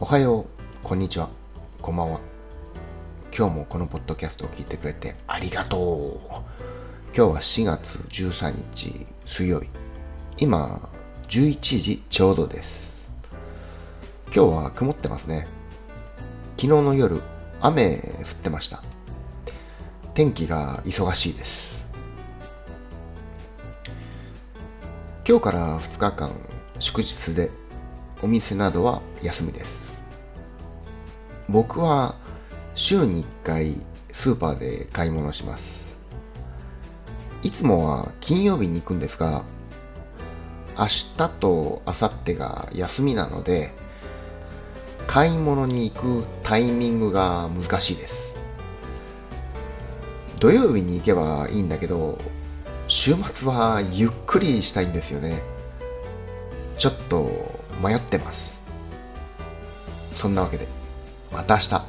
おはよう、こんにちは、こんばんは。今日もこのポッドキャストを聞いてくれてありがとう。今日は4月13日水曜日。今、11時ちょうどです。今日は曇ってますね。昨日の夜、雨降ってました。天気が忙しいです。今日から2日間祝日でお店などは休みです。僕は週に1回スーパーで買い物します。いつもは金曜日に行くんですが、明日と明後日が休みなので、買い物に行くタイミングが難しいです。土曜日に行けばいいんだけど、週末はゆっくりしたいんですよね。ちょっと迷ってます。そんなわけで、また明日。